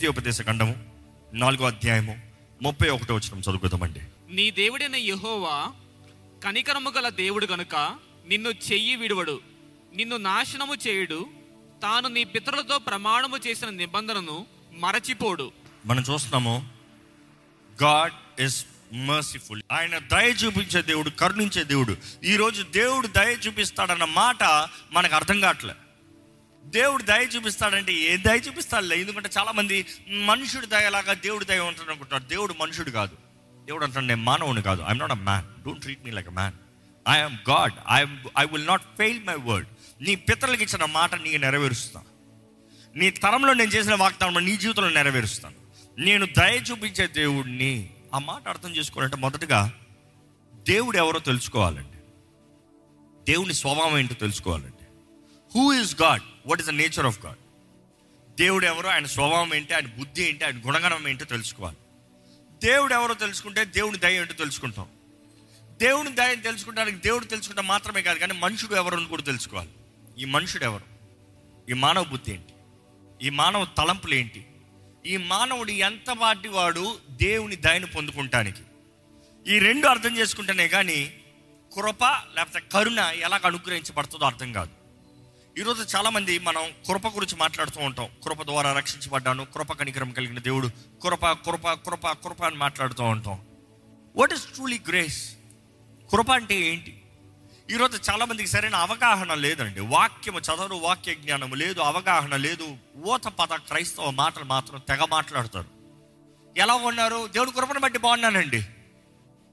ద్వితీయోపదేశ ఖండము నాలుగో అధ్యాయము ముప్పై ఒకటో వచ్చిన చదువుకుందామండి. నీ దేవుడైన యెహోవా కనికరము గల దేవుడు గనుక నిన్ను చెయ్యి విడువడు నిన్ను నాశనము చేయుడు తాను నీ పితరులతో ప్రమాణము చేసిన నిబంధనను మరచిపోడు. మనం చూస్తున్నాము గాడ్ ఇస్ మర్సిఫుల్ ఆయన దయ చూపించే దేవుడు కరుణించే దేవుడు. ఈరోజు దేవుడు దయ చూపిస్తాడన్న మాట మనకు అర్థం కావట్లే. దేవుడు దయ చూపిస్తాడంటే ఏ దయ చూపిస్తాడులే? ఎందుకంటే చాలామంది మనుషుడు దయలాగా దేవుడు దయ ఉంటాడు అనుకుంటున్నారు. దేవుడు మనుషుడు కాదు. దేవుడు అంటాడు నేను మానవుని కాదు. I'm not a man don't treat me like a man I'm God I'm I will not fail my word నీ పితరులకు ఇచ్చిన మాట నీకు నెరవేరుస్తాను. నీ తరంలో నేను చేసిన వాగ్దానం నీ జీవితంలో నెరవేరుస్తాను. నేను దయ చూపించే దేవుడిని. ఆ మాట అర్థం చేసుకోవాలంటే మొదటగా దేవుడు ఎవరో తెలుసుకోవాలండి. దేవుని స్వభావం ఏంటో తెలుసుకోవాలండి. Who is God what is the nature of God దేవుడు ఎవరో ఆయన స్వభావం ఏంటి ఆయన బుద్ధి ఏంటి ఆయన గుణగణం ఏంటో తెలుసుకోవాలి. దేవుడు ఎవరో తెలుసుకుంటే దేవుని దయ ఏంటో తెలుసుకుంటాం. దేవుని దయని తెలుసుకుంటానికి దేవుడు తెలుసుకుంటే మాత్రమే కాదు కానీ మనుషుడు ఎవరు అని కూడా తెలుసుకోవాలి. ఈ మనుషుడు ఎవరు? ఈ మానవ బుద్ధి ఏంటి? ఈ మానవ తలంపులు ఏంటి? ఈ మానవుడు ఎంత వాటి వాడు దేవుని దయను పొందుకుంటానికి? ఈ రెండు అర్థం చేసుకుంటేనే కానీ కృప లేకపోతే కరుణ ఎలాగ అనుగ్రహించబడుతుందో అర్థం కాదు. ఈరోజు చాలామంది మనం కృప గురించి మాట్లాడుతూ ఉంటాం. కృప ద్వారా రక్షించబడ్డాను కృప కనికరం కలిగిన దేవుడు. కృప కృప కృప కృప అని మాట్లాడుతూ ఉంటాం. వాట్ ఈస్ ట్రూలీ గ్రేస్ కృప అంటే ఏంటి? ఈరోజు చాలామందికి సరైన అవగాహన లేదండి. వాక్యము చదవరు వాక్య జ్ఞానము లేదు అవగాహన లేదు. ఊత పద క్రైస్తవ మాటలు మాత్రం తెగ మాట్లాడతారు. ఎలా ఉన్నారు? దేవుడి కృపను బట్టి బాగున్నానండి.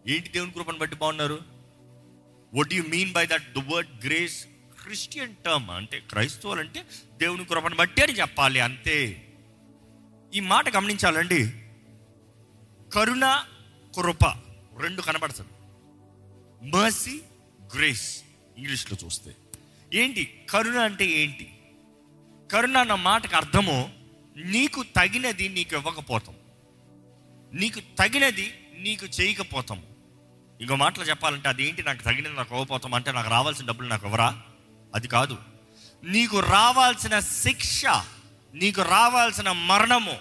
ఏంటి దేవుని కృపను బట్టి బాగున్నారు? What you mean by that the word grace Christian term అంటే క్రైస్తవులు అంటే దేవుని కృపను బట్టి అని చెప్పాలి అంతే. ఈ మాట గమనించాలండి. కరుణ కృప రెండు కనబడుతుంది మర్సీ గ్రేస్ ఇంగ్లీష్లో చూస్తే. ఏంటి? కరుణ అంటే ఏంటి? కరుణ అన్న మాటకు అర్థము నీకు తగినది నీకు ఇవ్వకపోతాం. నీకు తగినది నీకు చేయకపోతాం. ఇంకో మాటలు చెప్పాలంటే అది ఏంటి నాకు తగినది నాకు ఇవ్వకపోతాం అంటే నాకు రావాల్సిన డబ్బులు నాకు ఇవ్వరా? అది కాదు. నీకు రావాల్సిన శిక్ష నీకు రావాల్సిన మరణము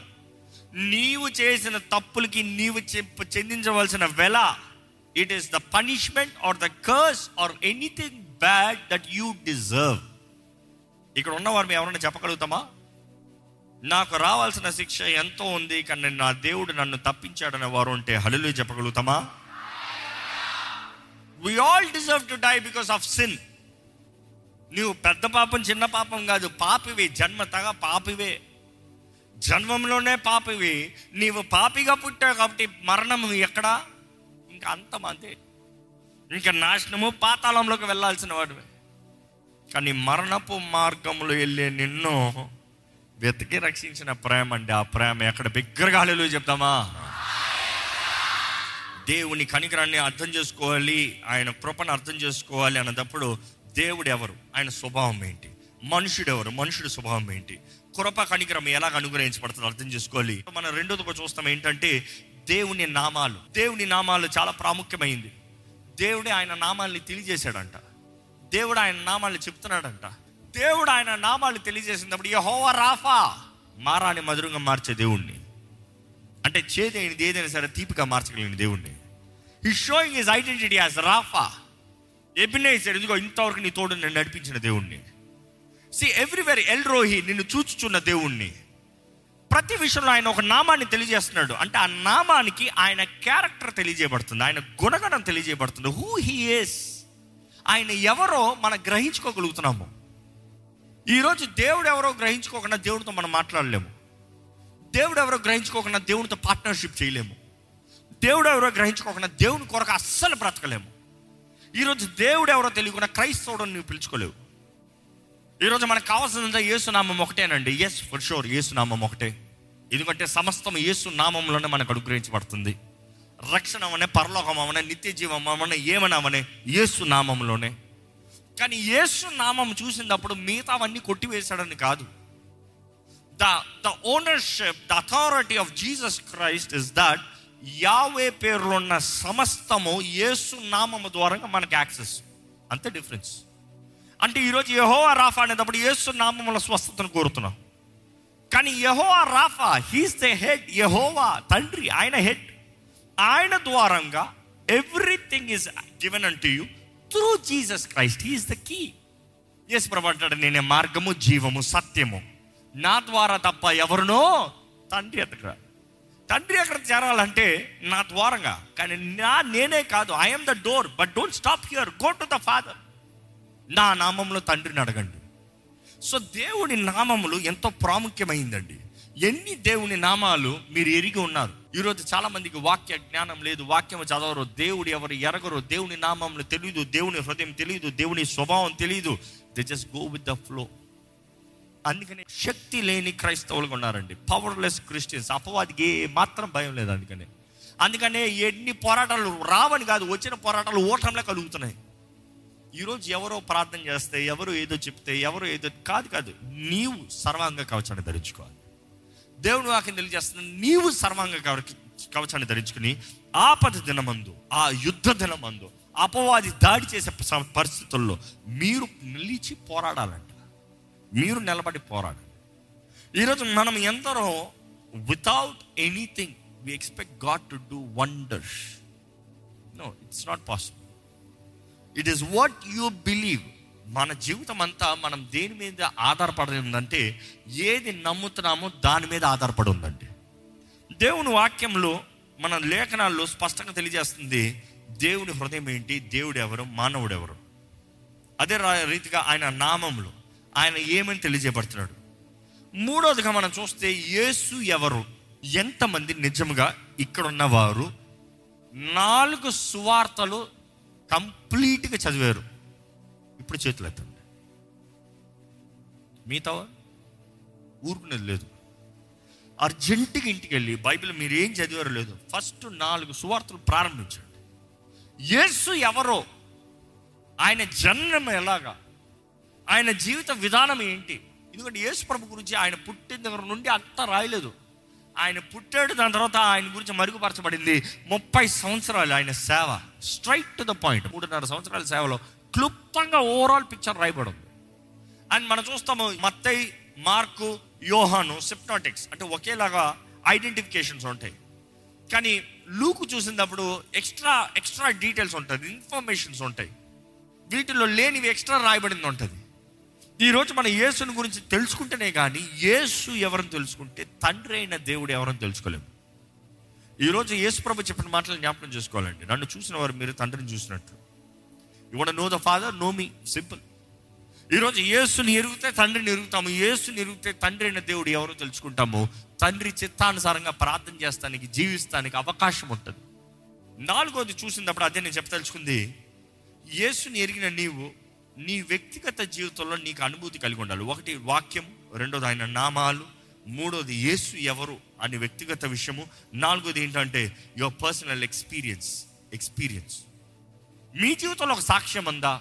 నీవు చేసిన తప్పులకి నీవు చెప్- చెందించవలసిన వెల it is the punishment or the curse or anything bad that you deserve ఇక్కడ ఉన్నవారు మేము ఎవరైనా చెప్పగలుగుతామా? నాకు రావాల్సిన శిక్ష ఎంతో ఉంది కానీ నా దేవుడు నన్ను తప్పించాడనే వారు ఉంటే హలులు చెప్పగలుగుతామా? We all deserve to die because of sin నీవు పెద్ద పాపం చిన్న పాపం కాదు. పాపివి జన్మ తగ పాపివే. జన్మంలోనే పాపివి. నీవు పాపిగా పుట్టావు కాబట్టి మరణం ఎక్కడా? ఇంకా అంతం అంతే ఇంకా నాశనము పాతాళంలోకి వెళ్ళాల్సిన వాడివి. కానీ మరణపు మార్గంలో వెళ్ళే నిన్ను వెతికి రక్షించిన ప్రేమ అండి. ఆ ప్రేమ ఎక్కడ బిగ్గరగా చెప్తామా? దేవుని కనికరాన్ని అర్థం చేసుకోవాలి. ఆయన కృపను అర్థం చేసుకోవాలి అన్నదప్పుడు దేవుడు ఎవరు ఆయన స్వభావం ఏంటి? మనుషుడు ఎవరు మనుషుడి స్వభావం ఏంటి? కృప కనికరం ఎలాగ అనుగ్రహించబడుతుంది అర్థం చేసుకోవాలి. మనం రెండోది చూస్తాం ఏంటంటే దేవుని నామాలు. దేవుని నామాలు చాలా ప్రాముఖ్యమైంది. దేవుడే ఆయన నామాల్ని తెలియజేశాడంట. దేవుడు ఆయన నామాల్ని చెప్తున్నాడంట. దేవుడు ఆయన నామాలు తెలియజేసినప్పుడు యెహోవా రాఫా! మారాని మధురంగా మార్చే దేవుణ్ణి. అంటే చేదైనది ఏదైనా సరే తీపిగా మార్చగలిగిన దేవుణ్ణి. ఈ showing his identity as Rapha Ebenezer ఇదిగో ఇంతవరకు నీ తోడు నేను నడిపించిన దేవుణ్ణి. సి ఎవ్రీవేర్ ఎల్ రోహి నిన్ను చూచుచున్న దేవుణ్ణి. ప్రతి విషయంలో ఆయన ఒక నామాన్ని తెలియజేస్తున్నాడు. అంటే ఆ నామానికి ఆయన క్యారెక్టర్ తెలియజేయబడుతుంది. ఆయన గుణగణం తెలియజేయబడుతుంది. హూ హీ ఇస్ ఆయన ఎవరో మనం గ్రహించుకోగలుగుతున్నాము. ఈరోజు దేవుడు ఎవరో గ్రహించుకోకుండా దేవుడితో మనం మాట్లాడలేము. దేవుడు ఎవరో గ్రహించుకోకుండా దేవునితో పార్ట్నర్షిప్ చేయలేము. దేవుడు ఎవరో గ్రహించుకోకుండా దేవుని కొరకు అస్సలు బ్రతకలేము. ఈరోజు దేవుడు ఎవరో తెలియకుండా క్రైస్తవుడు నువ్వు పిలుచుకోలేవు. ఈరోజు మనకు కావాల్సిందంతా ఏసునామం ఒకటేనండి. ఎస్ ఫర్ షూర్ ఏసునామం ఒకటే. ఎందుకంటే సమస్తం ఏసు నామంలోనే మనకు అనుగ్రహించబడుతుంది. రక్షణ అవనే పరలోకం అవనే నిత్య జీవం అవనే ఏమనమనే ఏసు నామంలోనే కానీ యేసు నామం చూసినప్పుడు మిగతావన్నీ కొట్టివేశాడని కాదు. The the ownership the authority of Jesus Christ is that Yahweh పేరులో ఉన్న సమస్తము యేసు నామము ద్వారా మనకి యాక్సెస్. అంతే డిఫరెన్స్. అంటే ఈరోజు యహోవా రాఫా అనేటప్పుడు యేసు నామముల స్వస్థతను కోరుతున్నాం. కానీ యహోవా రాఫా హీస్ ద హెడ్ యహోవా తండ్రి ఆయన హెడ్ ఆయన ద్వారంగా everything is given to you through Jesus Christ he's the key యేసు ప్రభాడు నేనే మార్గము జీవము సత్యము. నా ద్వారా తప్ప ఎవరినో తండ్రి ఎత్తక తండ్రి ఎక్కడ చేరాలంటే నా ద్వారంగా. కానీ నా నేనే కాదు I'm the door but don't stop here go to the father నా నామంలో తండ్రిని అడగండి. సో దేవుని నామములు ఎంతో ప్రాముఖ్యమైందండి. ఎన్ని దేవుని నామాలు మీరు ఎరిగి ఉన్నారు? ఈరోజు చాలా మందికి వాక్య జ్ఞానం లేదు వాక్యం చదవరు దేవుడు ఎవరు ఎరగరు దేవుని నామములు తెలియదు దేవుని హృదయం తెలియదు దేవుని స్వభావం తెలియదు they just go with the flow అందుకని శక్తి లేని క్రైస్తవులుగా ఉన్నారండి. పవర్లెస్ క్రిస్టియన్స్ అపవాదికి ఏ మాత్రం భయం లేదు అందుకని. అందుకనే ఎన్ని పోరాటాలు రావని కాదు వచ్చిన పోరాటాలు ఓటంలో కలుగుతున్నాయి. ఈరోజు ఎవరో ప్రార్థన చేస్తే ఎవరు ఏదో చెప్తే ఎవరు ఏదో కాదు కాదు నీవు సర్వాంగ కవచాన్ని ధరించుకోవాలి. దేవుని వాక్యం తెలియజేస్తున్న నీవు సర్వాంగ కవ- కవచాన్ని ధరించుకుని ఆపద దినమందు ఆ యుద్ధ దినమందు అపవాది దాడి చేసే పరిస్థితుల్లో మీరు నిలిచి పోరాడాలంట మీరు నిలబడి పోరాడు ఈరోజు మనం ఎందరో without anything we expect God to do wonders no it's not possible it is what you believe మన జీవితం అంతా మనం దేని మీద ఆధారపడి ఉందంటే ఏది నమ్ముతున్నామో దాని మీద ఆధారపడి ఉందండి. దేవుని వాక్యంలో మన లేఖనాల్లో స్పష్టంగా తెలియజేస్తుంది దేవుని హృదయం ఏంటి? దేవుడు ఎవరు మానవుడు ఎవరు అదే రీతిగా ఆయన నామములు ఆయన ఏమని తెలియజేయబడుతున్నాడు? మూడోదిగా మనం చూస్తే యేసు ఎవరు? ఎంతమంది నిజంగా ఇక్కడ ఉన్నవారు నాలుగు సువార్తలు కంప్లీట్గా చదివారు. ఇప్పుడు చేతులు ఎత్తండి. మిగతా ఊరుకునేది లేదు. అర్జెంటుగా ఇంటికి వెళ్ళి బైబిల్ మీరు ఏం చదివారో లేదు ఫస్ట్ నాలుగు సువార్తలు ప్రారంభించండి. యేసు ఎవరో? ఆయన జన్మ ఎలాగా? ఆయన జీవిత విధానం ఏంటి? ఎందుకంటే యేసు ప్రభు గురించి ఆయన పుట్టిన దగ్గర నుండి అంతా రాయలేదు. ఆయన పుట్టాడు దాని తర్వాత ఆయన గురించి మరుగుపరచబడింది ముప్పై సంవత్సరాలు ఆయన సేవ. స్ట్రైట్ టు ద పాయింట్ మూడున్నర సంవత్సరాల సేవలో క్లుప్తంగా ఓవరాల్ పిక్చర్ రాయబడింది. అండ్ మనం చూస్తాము మత్తయి మార్కు యోహాను సిప్నాటిక్స్. అంటే ఒకేలాగా ఐడెంటిఫికేషన్స్ ఉంటాయి. కానీ లూకు చూసినప్పుడు ఎక్స్ట్రా ఎక్స్ట్రా డీటెయిల్స్ ఉంటుంది ఇన్ఫర్మేషన్స్ ఉంటాయి. వీటిలో లేనివి ఎక్స్ట్రా రాయబడింది ఉంటుంది. ఈరోజు మన యేసుని గురించి తెలుసుకుంటేనే కానీ యేసు ఎవరిని తెలుసుకుంటే తండ్రి అయిన దేవుడు ఎవరని తెలుసుకోలేము. ఈరోజు యేసు ప్రభు చెప్పిన మాటలు జ్ఞాపకం చేసుకోవాలండి. నన్ను చూసిన వారు మీరు తండ్రిని చూసినట్టు ఇవాళ know the father know me simple ఈరోజు యేసుని ఎరుగుతే తండ్రిని ఎరుగుతాము. యేసుని ఎరిగితే తండ్రి అయిన దేవుడు ఎవరో తెలుసుకుంటాము. తండ్రి చిత్తానుసారంగా ప్రార్థన చేస్తానికి జీవిస్తానికి అవకాశం ఉంటుంది. నాలుగోది చూసినప్పుడు అదే నేను చెప్పదలుచుకుంది. యేసుని ఎరిగిన నీవు నీ వ్యక్తిగత జీవితంలో నీకు అనుభూతి కలిగి ఉండాలి. ఒకటి వాక్యం రెండోది ఆయన నామాలు మూడోది యేసు ఎవరు అనే వ్యక్తిగత విషయము నాలుగోది ఏంటంటే యువర్ పర్సనల్ ఎక్స్పీరియన్స్ ఎక్స్పీరియన్స్ మీ జీవితంలో ఒక సాక్ష్యం ఉందా?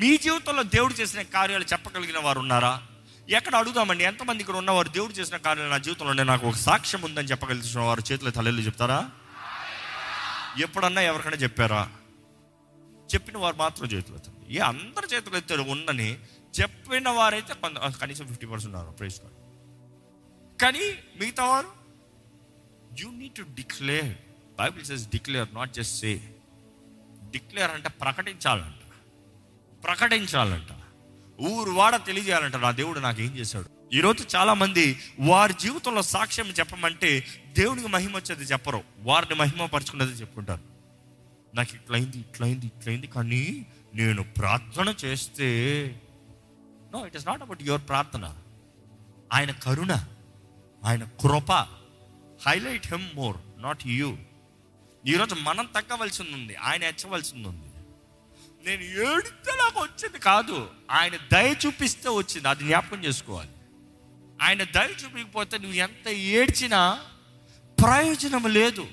మీ జీవితంలో దేవుడు చేసిన కార్యాలు చెప్పగలిగిన వారు ఉన్నారా? ఎక్కడ అడుగుదామండి ఎంతమంది ఇక్కడ ఉన్నవారు దేవుడు చేసిన కార్యాలు నా జీవితంలో నాకు ఒక సాక్ష్యం ఉందని చెప్పగలిగిన వారు చేతుల తలెళ్ళు చెప్తారా? ఎప్పుడన్నా ఎవరికైనా చెప్పారా? చెప్పిన వారు మాత్రం చేతులు ఏ అందరి చేతులు ఎత్తారు ఉందని చెప్పిన వారైతే కొంత కనీసం ఫిఫ్టీ పర్సెంట్ ఉన్నారు. ప్రైజ్ కానీ మిగతా వారు you need to declare Bible says declare not just say declare అంటే ప్రకటించాలంట. ప్రకటించాలంట. ఊరు వాడ తెలియజేయాలంట నా దేవుడు నాకు ఏం చేశాడు ఈరోజు చాలామంది వారి జీవితంలో సాక్ష్యం చెప్పమంటే దేవునికి మహిమ వచ్చేది చెప్పరు. వారిని మహిమ పరుచుకున్నది చెప్పుకుంటారు. నాకు ఇట్లయింది ఇట్లయింది ఇట్లయింది కానీ నేను ప్రార్థన చేస్తే no it is not about your ప్రార్థన. ఆయన కరుణ ఆయన కృప. Highlight him more not you ఈరోజు మనం తగ్గవలసింది ఉంది ఆయన హెచ్చవలసింది ఉంది నేను ఏడితే నాకు వచ్చింది కాదు ఆయన దయ చూపిస్తే వచ్చింది అది జ్ఞాపకం చేసుకోవాలి. ఆయన దయ చూపించకపోతే నువ్వు ఎంత ఏడ్చినా ప్రయోజనం లేదు.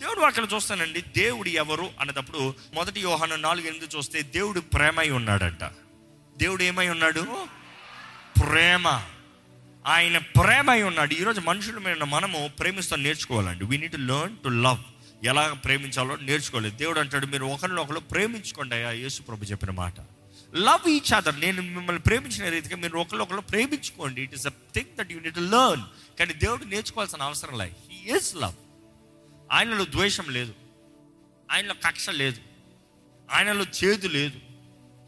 దేవుడు అక్కడ చూస్తానండి దేవుడు ఎవరు అన్నప్పుడు మొదటి యోహాను నాలుగు ఎనిమిది చూస్తే దేవుడు ప్రేమై ఉన్నాడంట. దేవుడు ఏమై ఉన్నాడు? ప్రేమ. ఆయన ప్రేమై ఉన్నాడు. ఈరోజు మనుషుల మీద మనము ప్రేమిస్తూ నేర్చుకోవాలండి. We need to learn to love ఎలా ప్రేమించాలో నేర్చుకోలేదు దేవుడు అంటాడు మీరు ఒకరిని ఒకరు ప్రేమించుకోండి అయ్యా. యేసు ప్రభు చెప్పిన మాట. లవ్ ఈచ్ అదర్ నేను మిమ్మల్ని ప్రేమించిన రీతిగా మీరు ఒకరిని ఒకరు ప్రేమించుకోండి. It is a thing that you need learn కానీ దేవుడు నేర్చుకోవాల్సిన అవసరం లే హీ ఇస్ లవ్ ఆయనలో ద్వేషం లేదు. ఆయనలో కక్ష లేదు. ఆయనలో చేదు లేదు.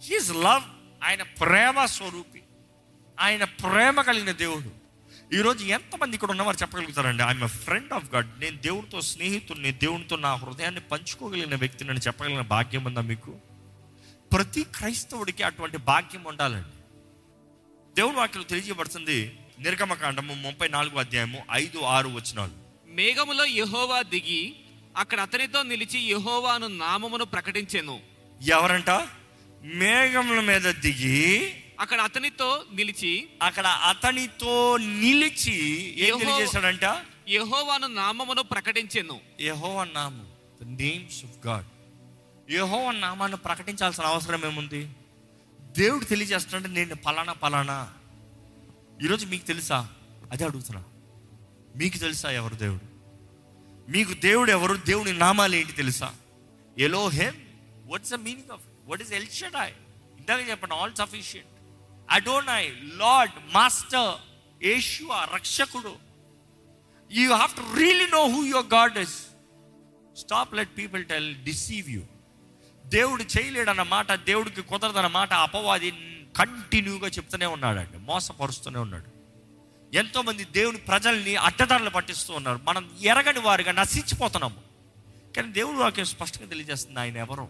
హీస్ లవ్ ఆయన ప్రేమ స్వరూపి. ఆయన ప్రేమ కలిగిన దేవుడు. ఈరోజు ఎంతమంది ఇక్కడ ఉన్నవారు చెప్పగలుగుతారండి? ఐఎమ్ ఫ్రెండ్ ఆఫ్ గాడ్ నేను దేవుడితో స్నేహితుడిని దేవునితో నా హృదయాన్ని పంచుకోగలిగిన వ్యక్తిని నేను చెప్పగలిగిన భాగ్యం ఉందా మీకు? ప్రతి క్రైస్తవుడికి అటువంటి భాగ్యం ఉండాలండి. దేవుడు వాక్యం తెలియజేయబడుతుంది నిర్గమకాండము ముప్పై నాలుగు అధ్యాయము ఐదు ఆరు వచనాలు. మేఘములో యెహోవా దిగి అక్కడ అతనితో నిలిచి యెహోవాను నామమును ప్రకటించెను. ఎవరంట? మేఘముల మీద దిగి అక్కడ అతనితో నిలిచి అక్కడ అతనితో నిలిచి ఏం తెలియజేశాడంట? యెహోవాను నామమును ప్రకటించెను. యహోవ నామం ద నేమ్స్ ఆఫ్ గాడ్ యహోవ నామాన్ని ప్రకటించాల్సిన అవసరం ఏముంది? దేవుడు తెలియజేస్తున్నాడు నేను పలానా పలానా. ఈరోజు మీకు తెలుసా? అదే అడుగుతున్నా. మీకు తెలుసా ఎవరు దేవుడు? మీకు దేవుడు ఎవరు? దేవుని నామాలు ఏంటి తెలుసా? Elohim what's the meaning of what is I ఇందాక చెప్పండి all sufficient Adonai Lord master Yeshua రక్షకుడు. You have to really know who your God is stop let people tell deceive you దేవుడు చేయలేడన్న మాట దేవుడికి కుదరదన్న మాట అపవాది కంటిన్యూగా చెప్తూనే ఉన్నాడండి మోసపరుస్తూనే ఉన్నాడు. ఎంతోమంది దేవుని ప్రజల్ని అడ్డదారులు పట్టిస్తూ ఉన్నారు. మనం ఎరగని వారిగా నశించిపోతున్నాము. కానీ దేవుడు వాక్యం స్పష్టంగా తెలియజేస్తుంది ఆయన ఎవరు?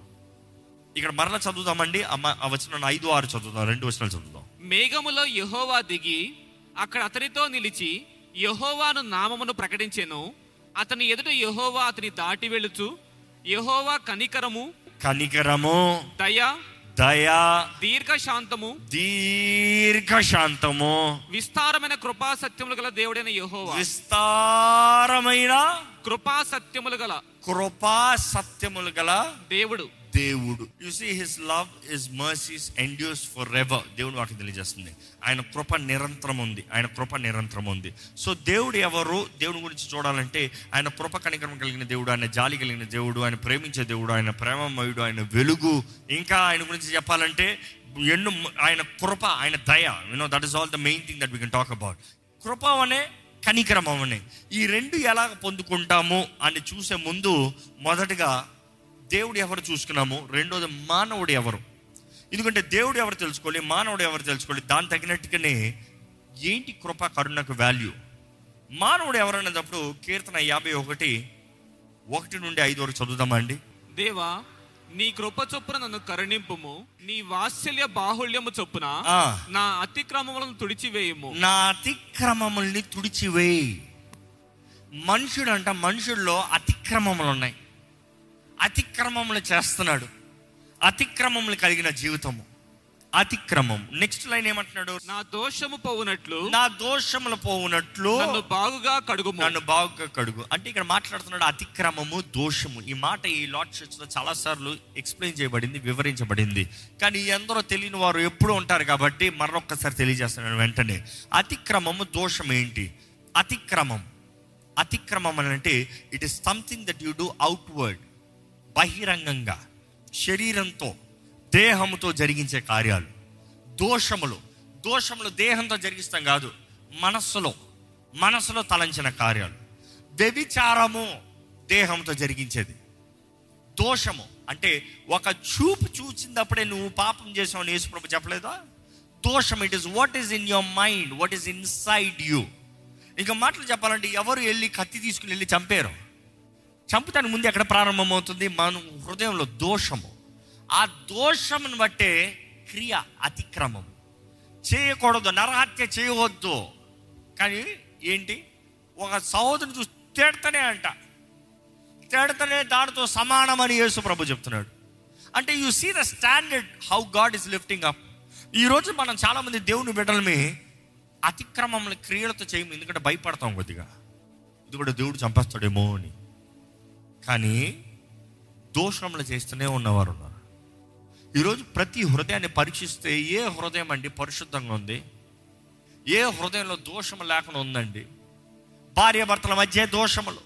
ఇక్కడ మరలా చదువుదామండి. ఆ వచ్చిన ఐదు ఆరు చదువుదాం. రెండు వచనాలు చదువుదాం. మేఘములో యెహోవా దిగి అక్కడ అతనితో నిలిచి యెహోవాను నామమును ప్రకటించెను. అతని ఎదుట యెహోవా అతని దాటి వెళుచు యెహోవా కనికరము కనికరము దయ దయా దీర్ఘశాంతము దీర్ఘశాంతము విస్తారమైన కృపా సత్యములు గల దేవుడైన యెహోవా. విస్తారమైన కృపా సత్యములు గల కృపా సత్యములు గల దేవుడు. దేవుడు. You see his love is mercies endures for ever దేవుడు వాటికి తెలియజేస్తుంది. ఆయన కృప నిరంతరం ఉంది. ఆయన కృప నిరంతరం ఉంది. సో దేవుడు ఎవరు? దేవుని గురించి చూడాలంటే ఆయన కృప కనికరం కలిగిన దేవుడు ఆయన జాలి కలిగిన దేవుడు ఆయన ప్రేమించే దేవుడు ఆయన ప్రేమమయుడు ఆయన వెలుగు. ఇంకా ఆయన గురించి చెప్పాలంటే ఎన్నో ఆయన కృప ఆయన దయ. You know that is all the main thing that we can talk about కృప అనే కనికరం అవనే. ఈ రెండు ఎలా పొందుకుంటాము అని చూసే ముందు మొదటగా దేవుడు ఎవరు చూసుకున్నాము? రెండోది మానవుడు ఎవరు? ఎందుకంటే దేవుడు ఎవరు తెలుసుకోవాలి మానవుడు ఎవరు తెలుసుకోవాలి? దాని తగినట్టుగానే ఏంటి కృప కరుణకు వాల్యూ మానవుడు ఎవరన్నప్పుడు కీర్తన యాభై ఒకటి ఒకటి నుండి ఐదు వరకు చదువుదామా అండి? దేవా నీ కృప చొప్పున నన్ను కరుణింపుము నీ వాత్సల్య బాహుళ్యము చొప్పున. నా అతిక్రమములను తుడిచివేయము. నా అతిక్రమముల్ని తుడిచివేయి. మనుషుడు అంట మనుషుల్లో అతిక్రమములు ఉన్నాయి అతిక్రమములు చేస్తున్నాడు. అతిక్రమములు కలిగిన జీవితము. అతిక్రమం. నెక్స్ట్ లైన్ ఏమంటున్నాడు? నా దోషము పోవునట్లు నా దోషములు పోవునట్లు నన్ను బాగుగా కడుగుము. నన్ను బాగుగా కడుగు. అంటే ఇక్కడ మాట్లాడుతున్నాడు అతిక్రమము దోషము. ఈ మాట ఈ లాట్ చర్చ్లో చాలా సార్లు ఎక్స్ప్లెయిన్ చేయబడింది వివరించబడింది. కానీ ఎందరో తెలియని వారు ఎప్పుడు ఉంటారు కాబట్టి మరొక్కసారి తెలియజేస్తున్నాను వెంటనే. అతిక్రమము దోషం ఏంటి? అతిక్రమం. అతిక్రమం అని అంటే it is something that you do outward బహిరంగంగా శరీరంతో దేహంతో జరిగించే కార్యాలు. దోషములు దోషములు దేహంతో జరిగిస్తాం కాదు మనస్సులో మనసులో తలంచిన కార్యాలు. వ్యభిచారము దేహంతో జరిగించేది. దోషము అంటే ఒక చూపు చూచినప్పుడే నువ్వు పాపం చేసావు యేసుప్రభు చెప్పలేదా? దోషం it is what is in your mind what is inside you ఇంకా మాటలు చెప్పాలంటే ఎవరు వెళ్ళి కత్తి తీసుకుని వెళ్ళి చంపారు? చంపుతానికి ముందు ఎక్కడ ప్రారంభమవుతుంది? మన హృదయంలో దోషము. ఆ దోషమును బట్టే క్రియ అతిక్రమం చేయకూడదు నరహత్య చేయవద్దు. కానీ ఏంటి? ఒక సహోదరుని చూసి తేడతనే అంట. తేడతనే దానితో సమానమని యేసు ప్రభు చెప్తున్నాడు. అంటే you see the standard how God is lifting up ఈరోజు మనం చాలామంది దేవుని బిడ్డలమే అతిక్రమముల క్రియలతో చేయము. ఎందుకంటే భయపడతాం కొద్దిగా. ఇది కూడా దేవుడు చంపేస్తాడేమో అని. కానీ దోషములు చేస్తూనే ఉన్నవారు ఉన్నారు. ఈరోజు ప్రతి హృదయాన్ని పరీక్షిస్తే ఏ హృదయం అండి పరిశుద్ధంగా ఉంది? ఏ హృదయంలో దోషము లేకుండా ఉందండి? భార్యాభర్తల మధ్య దోషములు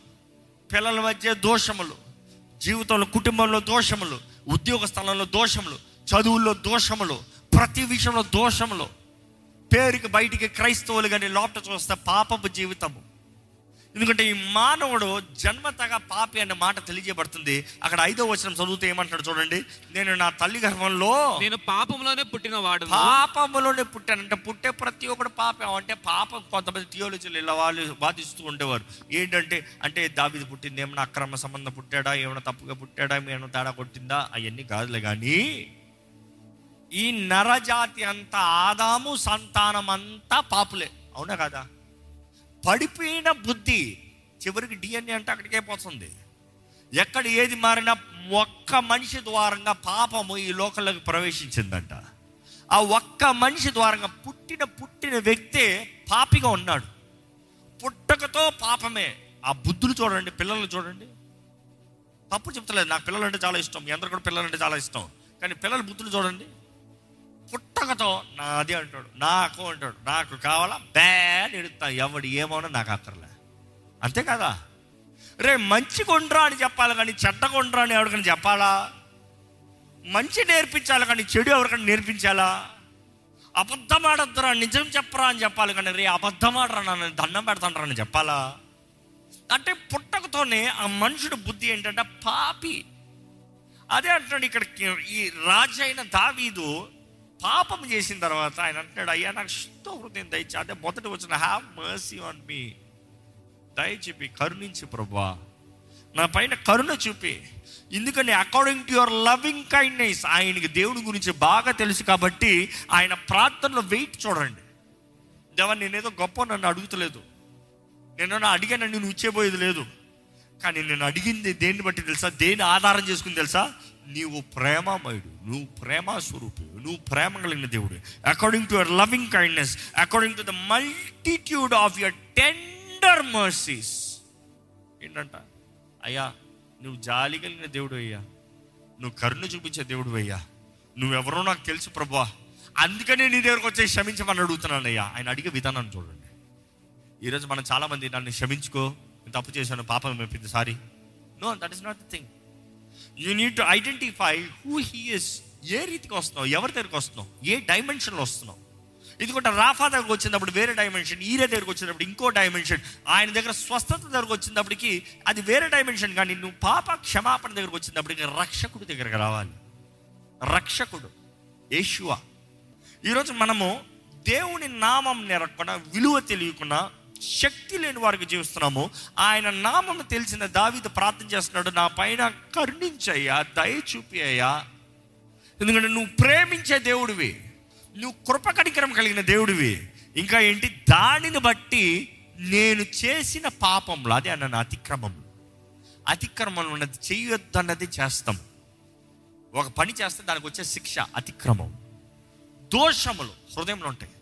పిల్లల మధ్య దోషములు జీవితంలో కుటుంబంలో దోషములు ఉద్యోగ స్థలంలో దోషములు చదువుల్లో దోషములు ప్రతి విషయంలో దోషములు. పేరుకి బయటికి క్రైస్తవులు కానీ లోపల చూస్తే పాపపు జీవితము. ఎందుకంటే ఈ మానవుడు జన్మతగా పాపి అనే మాట తెలియజేయబడుతుంది. అక్కడ ఐదో వచనం చదివితే ఏమంటాడు చూడండి. నేను నా తల్లి గర్భంలో నేను పాపంలోనే పుట్టిన వాడు పాపములోనే పుట్టానంటే పుట్టే ప్రతి ఒక్కడు పాపం. అంటే పాపం కొంతమంది థియోలజీలు ఇలా వాళ్ళు వాదిస్తూ ఉండేవారు. ఏంటంటే అంటే దావిది పుట్టింది ఏమైనా అక్రమ సంబంధం పుట్టాడా ఏమైనా తప్పుగా పుట్టాడా ఏమైనా తేడా కొట్టిందా? అవన్నీ కాదులే కానీ ఈ నరజాతి అంతా ఆదాము సంతానం అంతా పాపులే. అవునా కదా? పడిపోయిన బుద్ధి చివరికి డిఎన్ఏ అంటే అక్కడికే పోతుంది. ఎక్కడ ఏది మారినా ఒక్క మనిషి ద్వారంగా పాపము ఈ లోకంలోకి ప్రవేశించిందంట. ఆ ఒక్క మనిషి ద్వారంగా పుట్టిన పుట్టిన వ్యక్తే పాపిగా ఉన్నాడు. పుట్టకతో పాపమే. ఆ బుద్ధులు చూడండి పిల్లలు చూడండి. తప్పు చెప్తలేదు. నాకు పిల్లలు అంటే చాలా ఇష్టం. మీ అందరు కూడా పిల్లలు అంటే చాలా ఇష్టం. కానీ పిల్లల బుద్ధులు చూడండి. పుట్టకతో నాది అంటాడు నాకు అంటాడు నాకు కావాలా? బ్యాడ్ ఎడుతా ఎవడు ఏమోనో నాకు అక్కర్లే. అంతే కదా? రే మంచి కొండ్రా అని చెప్పాలి కానీ చెడ్డ కొండ్రా అని ఎవరికైనా చెప్పాలా? మంచి నేర్పించాలి కానీ చెడు ఎవరికైనా నేర్పించాలా? అబద్ధం ఆడద్దురా నిజం చెప్పరా అని చెప్పాలి కానీ రే అబద్ధం ఆడరా నన్ను దండం పెడతాడరా అని చెప్పాలా? అంటే పుట్టకతోనే ఆ మనుషుడు బుద్ధి ఏంటంటే పాపి. అదే అంటాడు ఇక్కడ ఈ రాజైన దావీదు పాపం చేసిన తర్వాత ఆయన అంటున్నాడు అయ్యా నాకు శుద్ధ హృదయం దయచి అదే మొదటి వచ్చిన హ్యావ్ మర్సీ ఆన్ మీ దయచేపి కరుణించి ప్రభా నా పైన కరుణ చూపి. ఎందుకని according to your loving kindness ఆయనకి దేవుడి గురించి బాగా తెలుసు కాబట్టి ఆయన ప్రార్థనలో వెయిట్ చూడండి. దేవా నేనేదో గొప్ప నన్ను అడుగుతలేదు. నేను అడిగానని నువ్వు ఇచ్చేపోయేది లేదు. కానీ నేను అడిగింది దేన్ని బట్టి తెలుసా? దేని ఆధారం చేసుకుని తెలుసా? నీవు ప్రేమమయుడు నువ్వు ప్రేమ స్వరూపుడు నువ్వు ప్రేమ కలిగిన దేవుడు. According to your loving kindness according to the multitude of your tender mercies ఏంటంట? అయ్యా నువ్వు జాలి కలిగిన దేవుడు అయ్యా. నువ్వు కరుణ చూపించే దేవుడు అయ్యా. నువ్వెవరో నాకు తెలుసు ప్రభా అందుకనే నీ దగ్గరకు వచ్చి క్షమించమని అడుగుతున్నాను అయ్యా. ఆయన అడిగే విధానాన్ని చూడండి. ఈరోజు మనం చాలామంది నన్ను క్షమించుకో నేను తప్పు చేశాను పాపం మెప్పింది sorry. No that is not the thing you need to identify who he is ఏ రీతికి వస్తున్నావు? ఎవరి దగ్గరికి వస్తున్నావు? ఏ డైమెన్షన్లో వస్తున్నావు? ఎందుకంటే రాఫా దగ్గరకు వచ్చినప్పుడు వేరే డైమెన్షన్ ఈరే దగ్గరకు వచ్చినప్పుడు ఇంకో డైమెన్షన్ ఆయన దగ్గర స్వస్థత దగ్గరకు వచ్చినప్పటికి అది వేరే డైమెన్షన్ కానీ నువ్వు పాప క్షమాపణ దగ్గరకు వచ్చినప్పటికి రక్షకుడి దగ్గరకు రావాలి. రక్షకుడు యేషువా. ఈరోజు మనము దేవుని నామం నెరకుండా విలువ తెలియకుండా శక్తి లేని వారికి జీవిస్తున్నాము. ఆయన నామం తెలిసిన దావిత ప్రార్థన చేస్తున్నాడు నా పైన కరుణించయ్యా దయ చూపి అయ్యా ఎందుకంటే నువ్వు ప్రేమించే దేవుడివి. నువ్వు కృప కనికరం కలిగిన దేవుడివి. ఇంకా ఏంటి? దానిని బట్టి నేను చేసిన పాపంలో అదే అన్న అతిక్రమంలో అతిక్రమం ఉన్నది చేయొద్దు అన్నది చేస్తాం. ఒక పని చేస్తే దానికి వచ్చే శిక్ష అతిక్రమం. దోషములు హృదయంలో ఉంటాయి.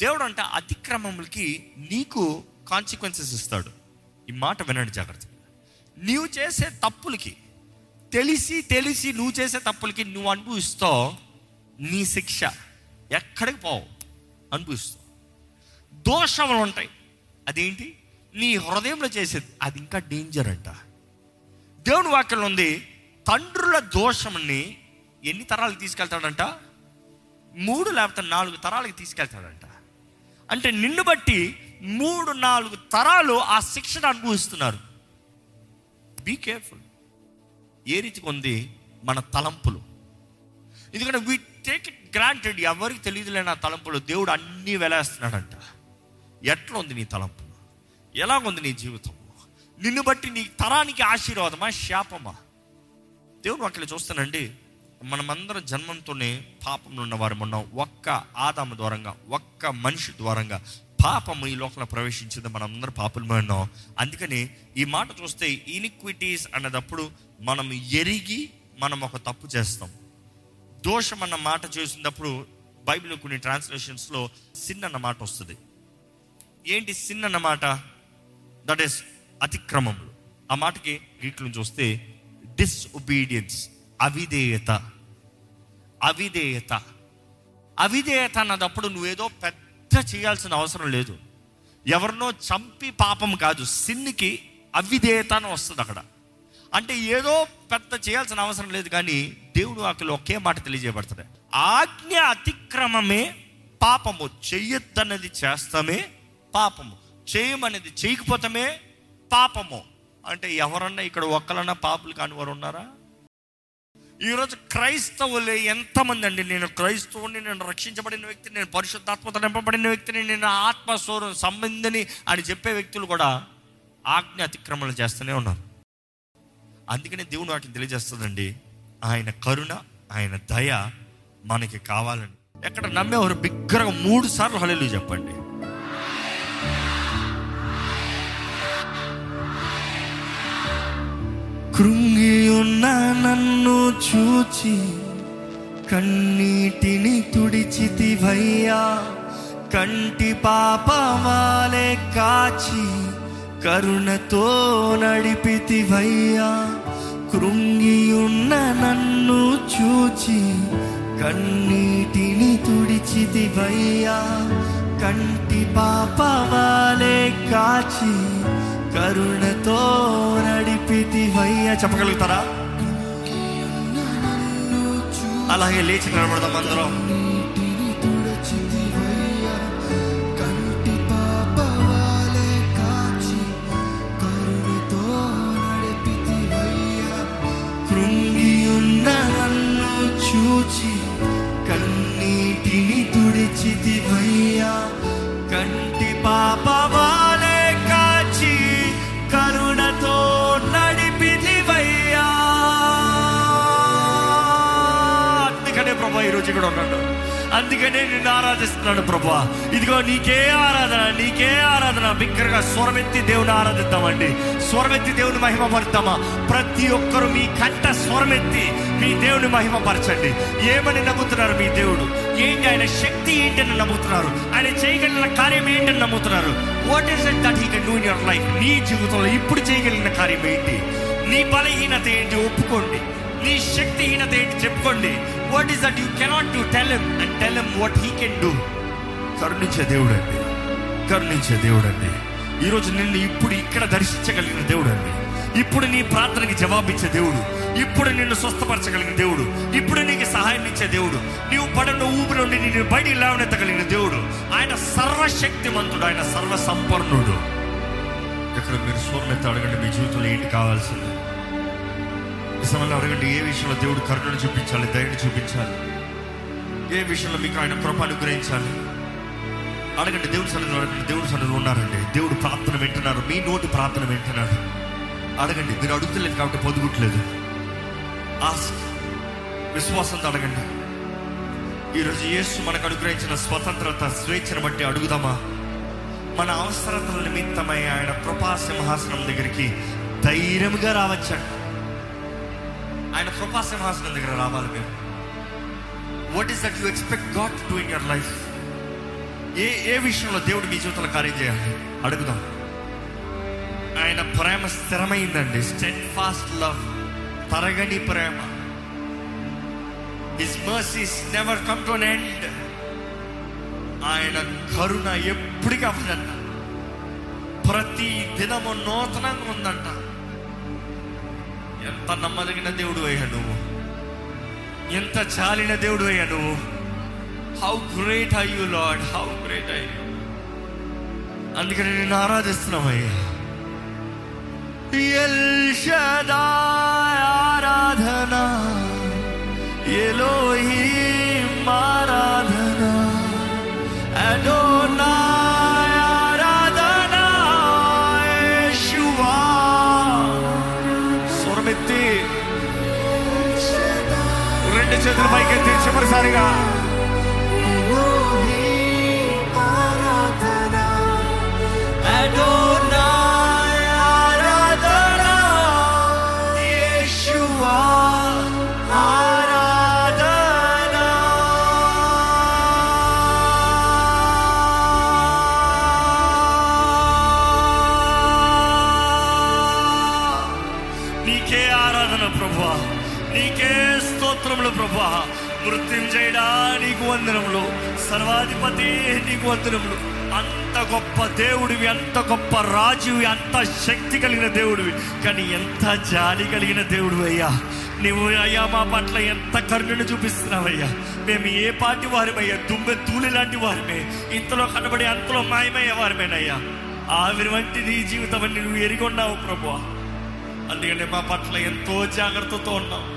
దేవుడు అంటే అతిక్రమములకి నీకు కాన్సిక్వెన్సెస్ ఇస్తాడు. ఈ మాట వినండి జాగ్రత్త నీవు చేసే తప్పులకి తెలిసి తెలిసి నువ్వు చేసే తప్పులకి నువ్వు అనుభవిస్తావు నీ శిక్ష ఎక్కడికి పోవు అనుభవిస్తావు. దోషములు ఉంటాయి. అదేంటి? నీ హృదయంలో చేసేది అది ఇంకా డేంజర్ అంట. దేవుని వాక్యంలో ఉంది తండ్రుల దోషంని ఎన్ని తరాలకు తీసుకెళ్తాడంట? మూడు లేకపోతే నాలుగు తరాలకు తీసుకెళ్తాడంట. అంటే నిన్ను బట్టి మూడు నాలుగు తరాలు ఆ శిక్షను అనుభవిస్తున్నారు. బీ కేర్ఫుల్ ఏ రీతి ఉంది మన తలంపులు. ఎందుకంటే వీ టేక్ ఇట్ గ్రాంటెడ్ ఎవరికి తెలియదులే నా తలంపులు. దేవుడు అన్నీ వెలేస్తున్నాడంట. ఎట్లా ఉంది నీ తలంపు? ఎలా ఉంది నీ జీవితం? నిన్ను బట్టి నీ తరానికి ఆశీర్వాదమా? శాపమా? దేవుడు అక్కడ చూస్తానండి. మనమందరం జన్మంతోనే పాపంలో ఉన్నవారు ఉన్నాం. ఒక్క ఆదాము ద్వారంగా ఒక్క మనిషి ద్వారంగా పాపము ఈ లోకంలో ప్రవేశించింది మనందరం పాపలమే ఉన్నాం. అందుకని ఈ మాట చూస్తే ఇనిక్విటీస్ అన్నదప్పుడు మనం ఎరిగి మనం ఒక తప్పు చేస్తాం. దోషం అన్న మాట చేసినప్పుడు బైబిల్ కొన్ని ట్రాన్స్లేషన్స్లో సిన్ అన్న మాట వస్తుంది. ఏంటి సిన్ అన్న మాట? దట్ ఈస్ అతిక్రమములు. ఆ మాటకి గ్రీకులను చూస్తే డిస్ఒబీడియన్స్ అవిధేయత. అవిధేయత. అవిధేయత అన్నదప్పుడు నువ్వేదో పెద్ద చేయాల్సిన అవసరం లేదు. ఎవరినో చంపి పాపం కాదు సిన్నికి అవిధేయత అని వస్తుంది అక్కడ. అంటే ఏదో పెద్ద చేయాల్సిన అవసరం లేదు కానీ దేవుడు వాక్యలో ఒకే మాట తెలియజేయబడుతుంది. ఆజ్ఞ అతిక్రమమే పాపము చెయ్యొద్దన్నది చేస్తామే పాపము చేయమనేది చేయకపోతామే పాపము. అంటే ఎవరన్నా ఇక్కడ ఒక్కలన్నా పాపులు కాని వారు ఉన్నారా? ఈరోజు క్రైస్తవులు ఎంతమంది అండి? నేను క్రైస్తవుని నేను రక్షించబడిన వ్యక్తిని నేను పరిశుద్ధాత్మత నింపబడిన వ్యక్తిని నేను ఆత్మస్వరం సంబంధిని అని చెప్పే వ్యక్తులు కూడా ఆజ్ఞ అతిక్రమణలు చేస్తూనే ఉన్నారు. అందుకనే దేవుడు వాటిని తెలియజేస్తుందండి. ఆయన కరుణ ఆయన దయ మనకి కావాలని ఎక్కడ నమ్మేవారు బిగ్గరగా మూడు సార్లు హలేలు చెప్పండి. కృంగి ఉన్న నన్ను చూచి కన్నీటిని తుడిచితివయ్యా. కంటి పాపమాలే కాచి కరుణతో నడిపితివయ్యా. కృంగి ఉన్న నన్ను చూచి కన్నీటిని తుడిచితివయ్యా. కంటి పాపమాలే కాచి కరుణతో నడిపితివయ్యా చెప్పగలుగుతారా? అలాగే లేచి నిలబడదాం అందరం. కృంగి ఉన్న నన్ను చూచి అందుకనే నిన్ను ఆరాధిస్తున్నాను ప్రభా ఇదిగో నీకే ఆరాధన నీకే ఆరాధన. బిగ్గరగా స్వరమెత్తి దేవుని ఆరాధిద్దామండి. స్వరమెత్తి దేవుని మహిమపరుద్దామా? ప్రతి ఒక్కరు మీ కంట స్వరమెత్తి మీ దేవుని మహిమపరచండి. ఏమని నమ్ముతున్నారు మీ దేవుడు? ఏంటి ఆయన శక్తి ఏంటని నమ్ముతున్నారు? ఆయన చేయగలిగిన కార్యం ఏంటని నమ్ముతున్నారు? What is it that he can do in your life నీ జీవితంలో ఇప్పుడు చేయగలిగిన కార్యం ఏంటి? నీ బలహీనత ఏంటి? ఒప్పుకోండి. నీ శక్తిహీనత ఏంటి చెప్పుకోండి. What is that you cannot do tell him and tell him what he can do కరుణించే దేవుడు అండి కరుణించే దేవుడు అండి ఈరోజు నిన్ను ఇప్పుడు ఇక్కడ దర్శించగలిగిన దేవుడు అండి ఇప్పుడు నీ ప్రార్థనకి జవాబిచ్చే దేవుడు. ఇప్పుడు నిన్ను స్వస్థపరచగలిగిన దేవుడు. ఇప్పుడు నీకు సహాయం ఇచ్చే దేవుడు. నీవు పడిన ఊపిరి నుండి నిన్ను బయటికి లేవనెత్తగలిగిన దేవుడు. ఆయన సర్వశక్తిమంతుడు. ఆయన సర్వ సంపన్నుడు ఇక్కడ మీరు స్వర్ణెత్త అడగండి మీ జీవితంలో ఏంటి కావాల్సింది? ఈ సమయంలో అడగండి ఏ విషయంలో దేవుడు కరుణను చూపించాలి దయని చూపించాలి? ఏ విషయంలో మీకు ఆయన కృప అనుగ్రహించాలి? అడగండి దేవుడు సన్నిధిలో అడగండి దేవుడి సన్నిధిలో ఉన్నారండి. దేవుడు ప్రార్థన వింటున్నారు మీ నోటి ప్రార్థన వింటున్నాడు అడగండి మీరు అడుగుతలేదు కాబట్టి పొదుగుట్లేదు. ఆస్క్ విశ్వాసంతో అడగండి. ఈరోజు యేసు మనకు అనుగ్రహించిన స్వతంత్రత స్వేచ్ఛను బట్టి అడుగుదామా? మన అవసరతల నిమిత్తమై ఆయన కృపా సింహాసనం దగ్గరికి ధైర్యంగా రావచ్చండి. ఆయన కృపాసింహాసనం దగ్గర రావాలి మేము what is that you expect God to do in your life ఏ ఏ విషయంలో దేవుడు మీ జీవితంలో కార్యం చేయాలి? అడుగుదాం. ఆయన ప్రేమ స్థిరమైందండి. స్టెడ్ ఫాస్ట్ లవ్ తరగని ప్రేమ. His mercies never come to end ఆయన కరుణ ఎప్పటికీ అవ్వదంట. ప్రతి దినము నూతనంగా ఉందంట. ఎంత నమ్మదగిన దేవుడు అయ్యా నువ్వు. ఎంత చాలిన దేవుడు అయ్యా నువ్వు. How great I you Lord how great I అందుకని నేను ఆరాధిస్తున్నామయ్యా ఎల్ షదాయ్ ఆరాధన ఎలోహీం మారా చేతులు పైకెత్తి చివరిసారిగా వందనములు. సర్వాధిపతి నీకు వందనములు. అంత గొప్ప దేవుడివి ఎంత గొప్ప రాజువి అంత శక్తి కలిగిన దేవుడివి. కానీ ఎంత జాలి కలిగిన దేవుడు అయ్యా. నువ్వు అయ్యా మా పట్ల ఎంత కరుణను చూపిస్తున్నావయ్యా. మేము ఏ పాటి వారమయ్యా? దుమ్మె తూలి లాంటి వారమే. ఇంతలో కనబడి అంతలో మాయమయ్యే వారమేనయ్యా. ఆవిరి వంటి నీ జీవితం అని నువ్వు ఎరిగొన్నావు ప్రభు అందుకని మా పట్ల ఎంతో జాగ్రత్తతో ఉన్నాం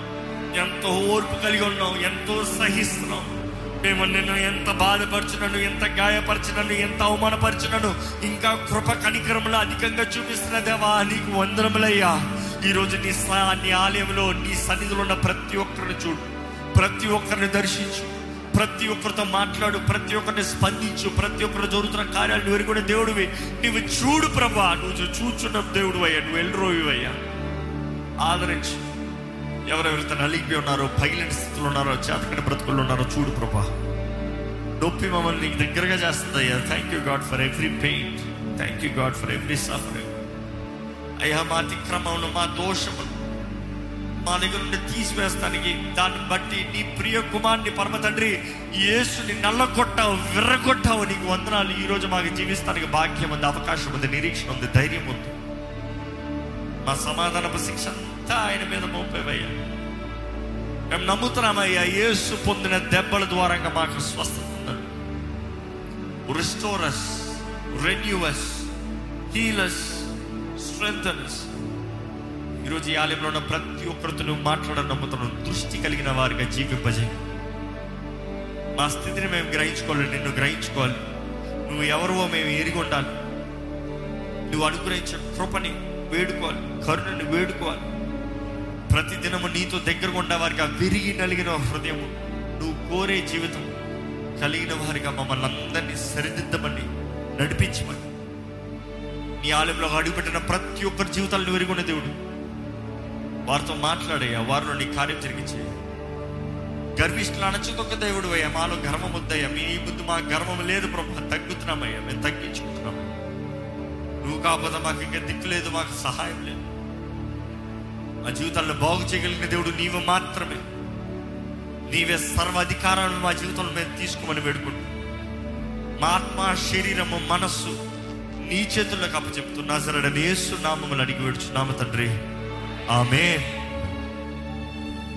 ఎంతో ఓర్పు కలిగి ఉన్నావు. ఎంతో సహిస్తున్నాం మేము నిన్ను ఎంత బాధపరచునను? ఎంత గాయపరచినను? ఎంత అవమానపరచునను? ఇంకా కృప కనికరములు అధికంగా చూపిస్తున్న దేవా నీకు వందనములయ్యా. ఈరోజు నీ నీ ఆలయంలో నీ సన్నిధిలో ఉన్న ప్రతి ఒక్కరిని చూడు. ప్రతి ఒక్కరిని దర్శించు. ప్రతి ఒక్కరితో మాట్లాడు. ప్రతి ఒక్కరిని స్పందించు. ప్రతి ఒక్కరు జరుగుతున్న కార్యాలు నువ్వు కూడా దేవుడివి. నువ్వు చూడు ప్రభా. నువ్వు చూచున్న దేవుడు అయ్యా నువ్వు ఎల్రోవి అయ్యా ఆదరించు. ఎవరెవరైతే నలిగిపోయి ఉన్నారో పగిలిన స్థితిలో ఉన్నారో చేతకని బ్రతుకుల్లో ఉన్నారో చూడు ప్రభా. నొప్పి మమ్మల్ని నీకు దగ్గరగా చేస్తుంది అయ్యా. Thank you God for every pain thank you God for every suffering అయ్యా మా అతిక్రమమును మా దోషము మా దగ్గర నుండి తీసివేస్తానికి దాన్ని బట్టి నీ ప్రియ కుమార్ని పరమ తండ్రి యేసుని నల్లగొట్టావు విర్రగొట్టావు. నీకు వందనాలు. ఈ రోజు మాకు జీవిస్తానికి భాగ్యం ఉంది అవకాశం ఉంది నిరీక్షణ ఉంది ధైర్యం ఉంది. మా సమాధానపు శిక్ష అంతా ఆయన మీద మోపేవయ్యా. మేము నమ్ముతున్నామయ్యా యేసు పొందిన దెబ్బల ద్వారంగా మాకు స్వస్థత. ఉందని రిస్టోరస్ రెన్యూవస్ హీలస్ స్ట్రెంగ్స్ ఈరోజు ఈ ఆలయంలో ఉన్న ప్రతి ఒక్కరితో నువ్వు మాట్లాడ నమ్ముతున్నాను దృష్టి కలిగిన వారిగా జీవింపజేయి. మా స్థితిని మేము గ్రహించుకోవాలి నిన్ను గ్రహించుకోవాలి. నువ్వు ఎవరివో మేము ఎరిగి ఉండాలి. నువ్వు అనుగ్రహించే కృపని వేడుకోవాలి కరుణని వేడుకోవాలి. ప్రతి దినము నీతో దగ్గర ఉండే వారికి ఆ విరిగి నలిగిన హృదయము నువ్వు కోరే జీవితం కలిగిన వారిగా మమ్మల్ని అందరినీ సరిదిద్దమని నడిపించమని. నీ ఆలయంలో అడుగుపెట్టిన ప్రతి ఒక్కరి జీవితాలను నువ్వు దేవుడు. వారితో మాట్లాడయ్యా వారిలో నీ కార్యం జరిగించే. గర్విష్ఠులు అణచుకొక్క దేవుడు అయ్యా మాలో గర్వం వద్దయ్యా మీ ముందు మా గర్వం లేదు బ్రహ్మ తగ్గుతున్నామయ్యా మేము తగ్గించుకుంటున్నాం నువ్వు కాకపోతే మాకు ఇంకా దిక్కు లేదు మాకు సహాయం లేదు. మా జీవితాలను బాగు చేయగలిగిన దేవుడు నీవు మాత్రమే. నీవే సర్వాధికారాలను మా జీవితంలో మేము తీసుకోమని వేడుకుంటూ మా ఆత్మ శరీరము మనస్సు నీ చేతుల్లోకి అప్పచెప్తూ నా సరడని నామములు అడిగి వేడుచున్నాము తండ్రి. ఆమె